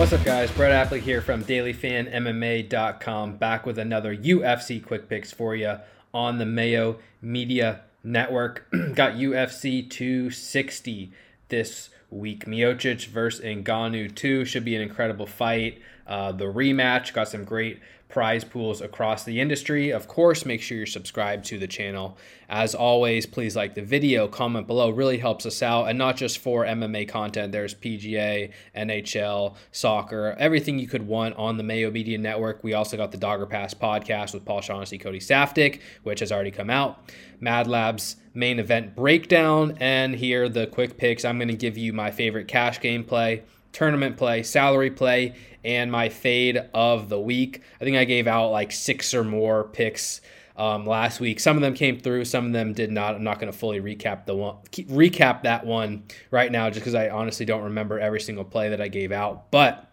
What's up, guys? Brett Appley here from DailyFanMMA.com, back with another UFC quick picks for you on the Mayo Media Network. Got UFC 260 this week. Miocic versus Ngannou 2 should be an incredible fight. Uh, the rematch got some great prize pools across the industry. Of course, make sure you're subscribed to the channel. As always, please like the video, comment below, really helps us out. And not just for MMA content, there's PGA, NHL, soccer, everything you could want on the Mayo Media Network. We also got the Dogger Pass podcast with Paul Shaughnessy, Cody Saftik, which has already come out. Mad Labs main event breakdown, and here the quick picks. I'm going to give you my favorite cash game play tournament play, salary play, and my fade of the week. I think I gave out like six or more picks um, last week. Some of them came through, some of them did not. I'm not going to fully recap the one, recap that one right now, just because I honestly don't remember every single play that I gave out. But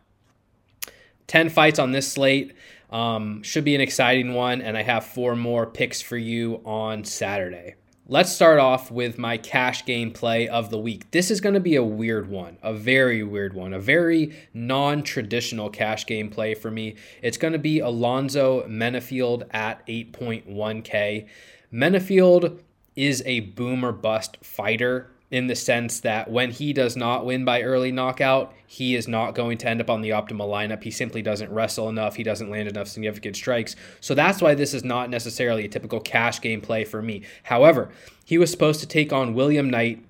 10 fights on this slate. Um, should be an exciting one, and I have four more picks for you on Saturday. Let's start off with my cash gameplay of the week. This is going to be a weird one, a very weird one, a very non traditional cash gameplay for me. It's going to be Alonzo Menifield at 8.1K. Menifield is a boomer bust fighter in the sense that when he does not win by early knockout, he is not going to end up on the optimal lineup. He simply doesn't wrestle enough. He doesn't land enough significant strikes. So that's why this is not necessarily a typical cash game play for me. However, he was supposed to take on William Knight.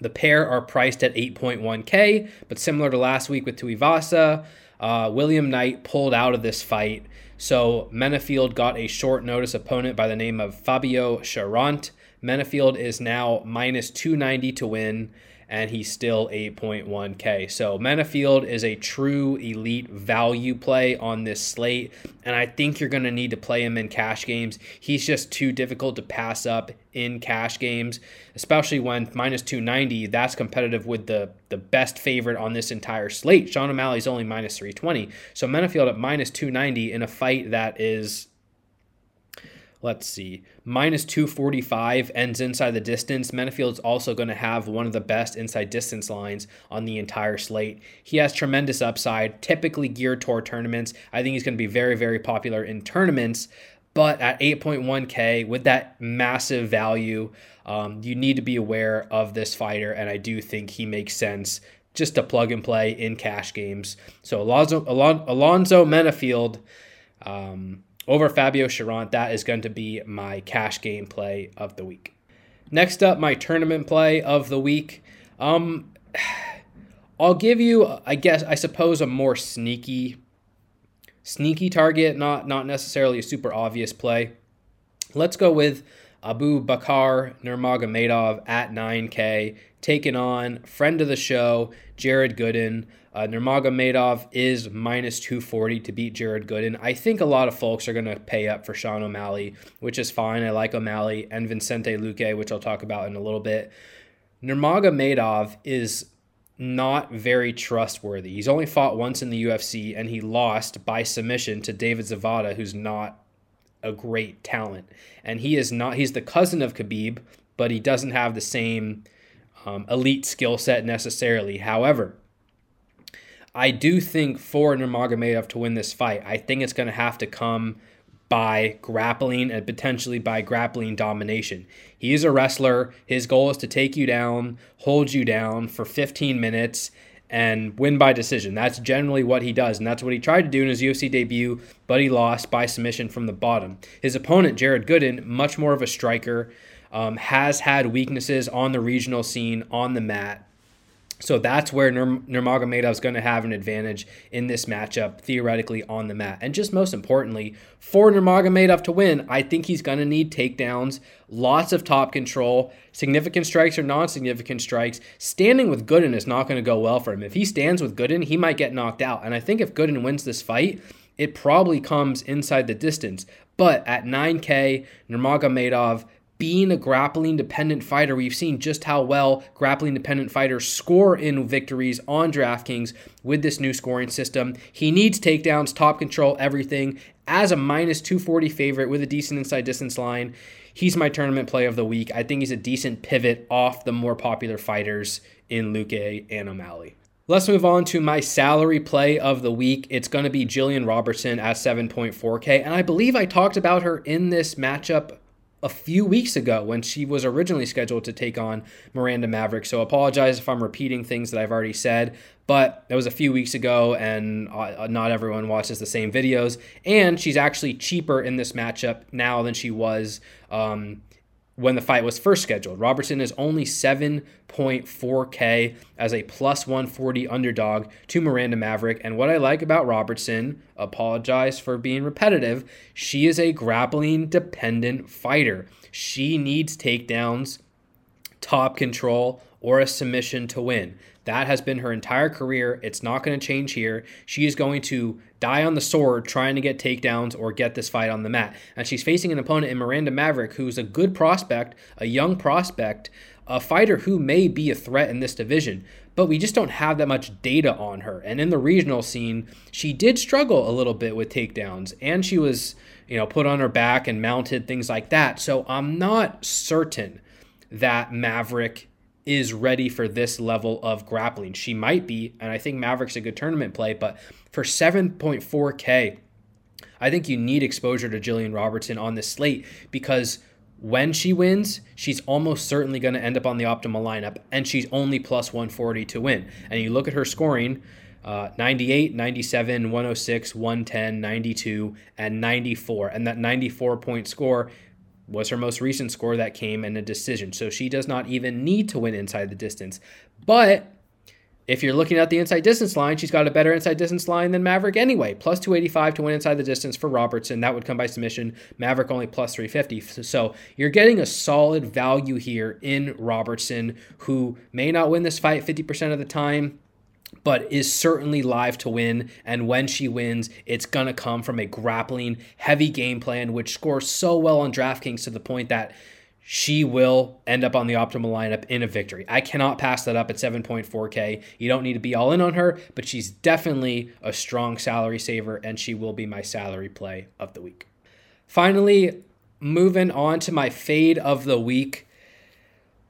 The pair are priced at 8.1K, but similar to last week with Tuivasa, uh, William Knight pulled out of this fight. So Menifield got a short notice opponent by the name of Fabio Cherant. Menifield is now minus 290 to win, and he's still 8.1K. So Menifield is a true elite value play on this slate, and I think you're going to need to play him in cash games. He's just too difficult to pass up in cash games, especially when minus 290, that's competitive with the, the best favorite on this entire slate. Sean O'Malley's only minus 320. So Menifield at minus 290 in a fight that is let's see, minus 245 ends inside the distance. Menifield's also going to have one of the best inside distance lines on the entire slate. He has tremendous upside, typically geared toward tournaments. I think he's going to be very, very popular in tournaments. But at 8.1K, with that massive value, um, you need to be aware of this fighter. And I do think he makes sense just to plug and play in cash games. So Alonzo, Alonzo Menifield. Um, over Fabio Cherant. That is going to be my cash game play of the week. Next up, my tournament play of the week. Um, I'll give you, I guess, I suppose, a more sneaky, sneaky target, not not necessarily a super obvious play. Let's go with Abubakar Nurmagomedov at 9K, taking on friend of the show Jared Gooden. Uh, Nurmagomedov is minus 240 to beat Jared Gooden. I think a lot of folks are going to pay up for Sean O'Malley, which is fine. I like O'Malley and Vincente Luque, which I'll talk about in a little bit. Nurmagomedov is not very trustworthy. He's only fought once in the UFC and he lost by submission to David Zawada, who's not a great talent. And he is not, he's the cousin of Khabib, but he doesn't have the same um, elite skill set necessarily. However, I do think for Nurmagomedov to win this fight, I think it's going to have to come by grappling and potentially by grappling domination. He is a wrestler. His goal is to take you down, hold you down for 15 minutes, and win by decision. That's generally what he does, and that's what he tried to do in his UFC debut, but he lost by submission from the bottom. His opponent, Jared Gooden, much more of a striker, um, has had weaknesses on the regional scene, on the mat. So that's where Nur- Nurmagomedov is going to have an advantage in this matchup, theoretically on the mat. And just most importantly, for Nurmagomedov to win, I think he's going to need takedowns, lots of top control, significant strikes or non-significant strikes. Standing with Gooden is not going to go well for him. If he stands with Gooden, he might get knocked out. And I think if Gooden wins this fight, it probably comes inside the distance. But at 9K, Nurmagomedov being a grappling dependent fighter, we've seen just how well grappling dependent fighters score in victories on DraftKings with this new scoring system. He needs takedowns, top control, everything. As a minus 240 favorite with a decent inside distance line, he's my tournament play of the week. I think he's a decent pivot off the more popular fighters in Luque and O'Malley. Let's move on to my salary play of the week. It's going to be Jillian Robertson at 7.4K. And I believe I talked about her in this matchup a few weeks ago when she was originally scheduled to take on Miranda Maverick. So apologize if I'm repeating things that I've already said, but it was a few weeks ago and uh, not everyone watches the same videos. And she's actually cheaper in this matchup now than she was um, when the fight was first scheduled. Robertson is only 7.4K as a plus 140 underdog to Miranda Maverick. And what I like about Robertson, apologize for being repetitive, she is a grappling dependent fighter. She needs takedowns, top control, or a submission to win. That has been her entire career. It's not going to change here. She is going to die on the sword trying to get takedowns or get this fight on the mat. And she's facing an opponent in Miranda Maverick, who's a good prospect, a young prospect, a fighter who may be a threat in this division. But we just don't have that much data on her. And in the regional scene, she did struggle a little bit with takedowns, and she was, you know, put on her back and mounted, things like that. So I'm not certain that Maverick is ready for this level of grappling. She might be, and I think Maverick's a good tournament play, but for 7.4K, I think you need exposure to Jillian Robertson on this slate because when she wins, she's almost certainly going to end up on the optimal lineup, and she's only plus 140 to win. And you look at her scoring uh, 98, 97, 106, 110, 92, and 94. And that 94 point score was her most recent score that came in a decision. So she does not even need to win inside the distance. But if you're looking at the inside distance line, she's got a better inside distance line than Maverick anyway. Plus 285 to win inside the distance for Robertson. That would come by submission. Maverick only plus 350. So you're getting a solid value here in Robertson, who may not win this fight 50% of the time but is certainly live to win. And when she wins, it's going to come from a grappling, heavy game plan, which scores so well on DraftKings to the point that she will end up on the optimal lineup in a victory. I cannot pass that up at 7.4K. You don't need to be all in on her, but she's definitely a strong salary saver, and she will be my salary play of the week. Finally, moving on to my fade of the week.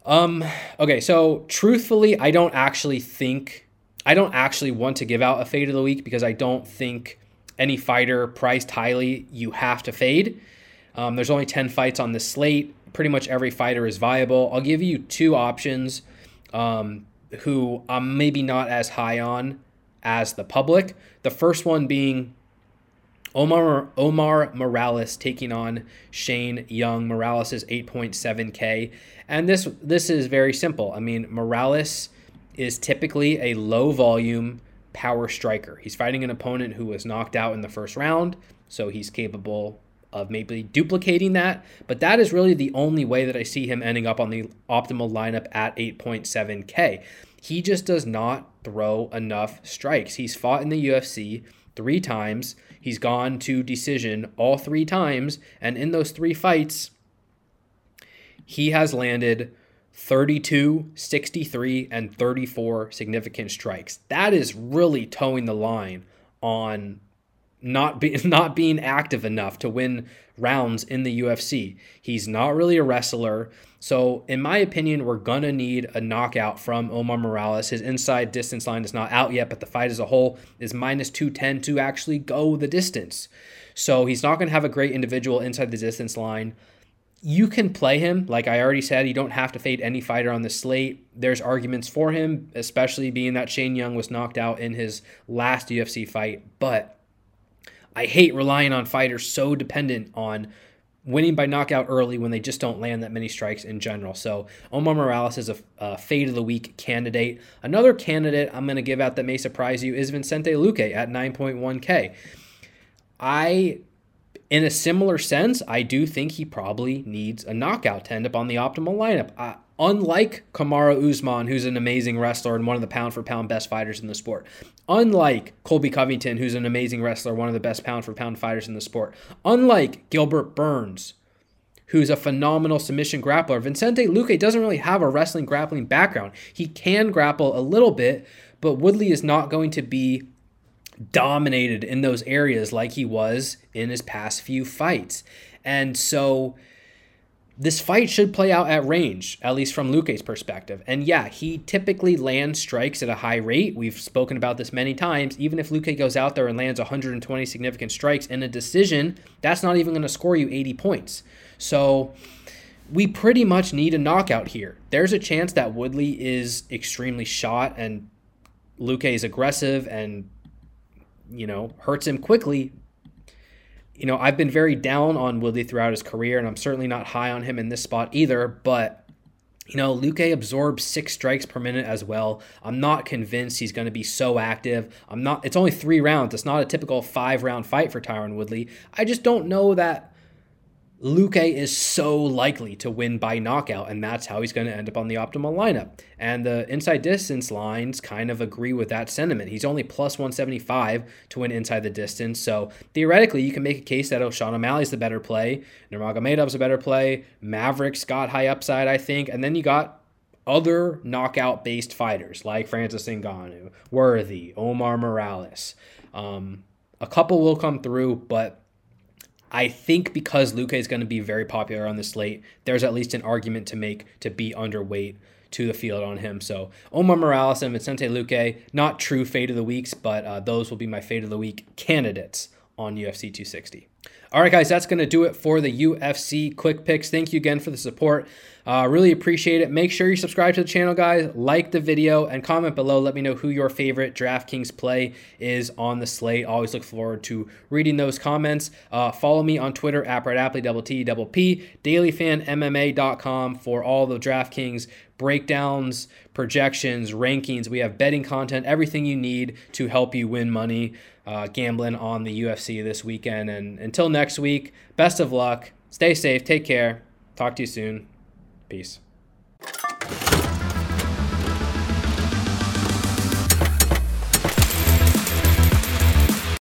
Um, okay, so truthfully, I don't actually think I don't actually want to give out a fade of the week because I don't think any fighter priced highly you have to fade. Um, there's only 10 fights on the slate. Pretty much every fighter is viable. I'll give you two options um, who I'm maybe not as high on as the public. The first one being Omar Omar Morales taking on Shane Young. Morales is 8.7k, and this this is very simple. I mean, Morales is typically a low volume power striker. He's fighting an opponent who was knocked out in the first round, so he's capable of maybe duplicating that. But that is really the only way that I see him ending up on the optimal lineup at 8.7K. He just does not throw enough strikes. He's fought in the UFC three times. He's gone to decision all three times. And in those three fights, he has landed 32, 63, and 34 significant strikes. That is really toeing the line on not be, not being active enough to win rounds in the UFC. He's not really a wrestler. So, in my opinion, we're going to need a knockout from Omar Morales. His inside distance line is not out yet, but the fight as a whole is minus 210 to actually go the distance. So, he's not going to have a great individual inside the distance line you can play him. Like I already said, you don't have to fade any fighter on the slate. There's arguments for him, especially being that Shane Young was knocked out in his last UFC fight. But I hate relying on fighters so dependent on winning by knockout early when they just don't land that many strikes in general. So Omar Morales is a, a fade of the week candidate. Another candidate I'm going to give out that may surprise you is Vincente Luque at 9.1K. I in a similar sense, I do think he probably needs a knockout to end up on the optimal lineup. Uh, unlike Kamaru Usman, who's an amazing wrestler and one of the pound for pound best fighters in the sport. Unlike Colby Covington, who's an amazing wrestler, one of the best pound for pound fighters in the sport. Unlike Gilbert Burns, who's a phenomenal submission grappler. Vincente Luque doesn't really have a wrestling grappling background. He can grapple a little bit, but Woodley is not going to be dominated in those areas like he was in his past few fights. And so this fight should play out at range, at least from Luque's perspective. And yeah, he typically lands strikes at a high rate. We've spoken about this many times. Even if Luque goes out there and lands 120 significant strikes in a decision, that's not even going to score you 80 points. So we pretty much need a knockout here. There's a chance that Woodley is extremely shot and Luque is aggressive and, you know, hurts him quickly, you know, I've been very down on Woodley throughout his career, and I'm certainly not high on him in this spot either. But you know, Luque absorbs six strikes per minute as well. I'm not convinced he's going to be so active. I'm not. It's only three rounds. It's not a typical five round fight for Tyron Woodley. I just don't know that Luque is so likely to win by knockout, and that's how he's going to end up on the optimal lineup. And the inside distance lines kind of agree with that sentiment. He's only plus 175 to win inside the distance. So theoretically, you can make a case that Sean O'Malley's the better play, Nurmagomedov's a better play, Mavericks got high upside, I think, and then you got other knockout based fighters like Francis Ngannou, Worthy, Omar Morales. Um, a couple will come through, but I think because Luque is going to be very popular on the slate, there's at least an argument to make to be underweight to the field on him. So Omar Morales and Vicente Luque, not true fade of the weeks, but uh, those will be my fade of the week candidates on UFC 260. All right, guys, that's going to do it for the UFC quick picks. Thank you again for the support. Uh, really appreciate it. Make sure you subscribe to the channel, guys. Like the video and comment below. Let me know who your favorite DraftKings play is on the slate. Always look forward to reading those comments. Uh, follow me on Twitter at Brett Appley, double T, double P, dailyfanmma.com for all the DraftKings breakdowns, projections, rankings. We have betting content, everything you need to help you win money uh, gambling on the UFC this weekend. And until next week, best of luck. Stay safe. Take care. Talk to you soon. Peace.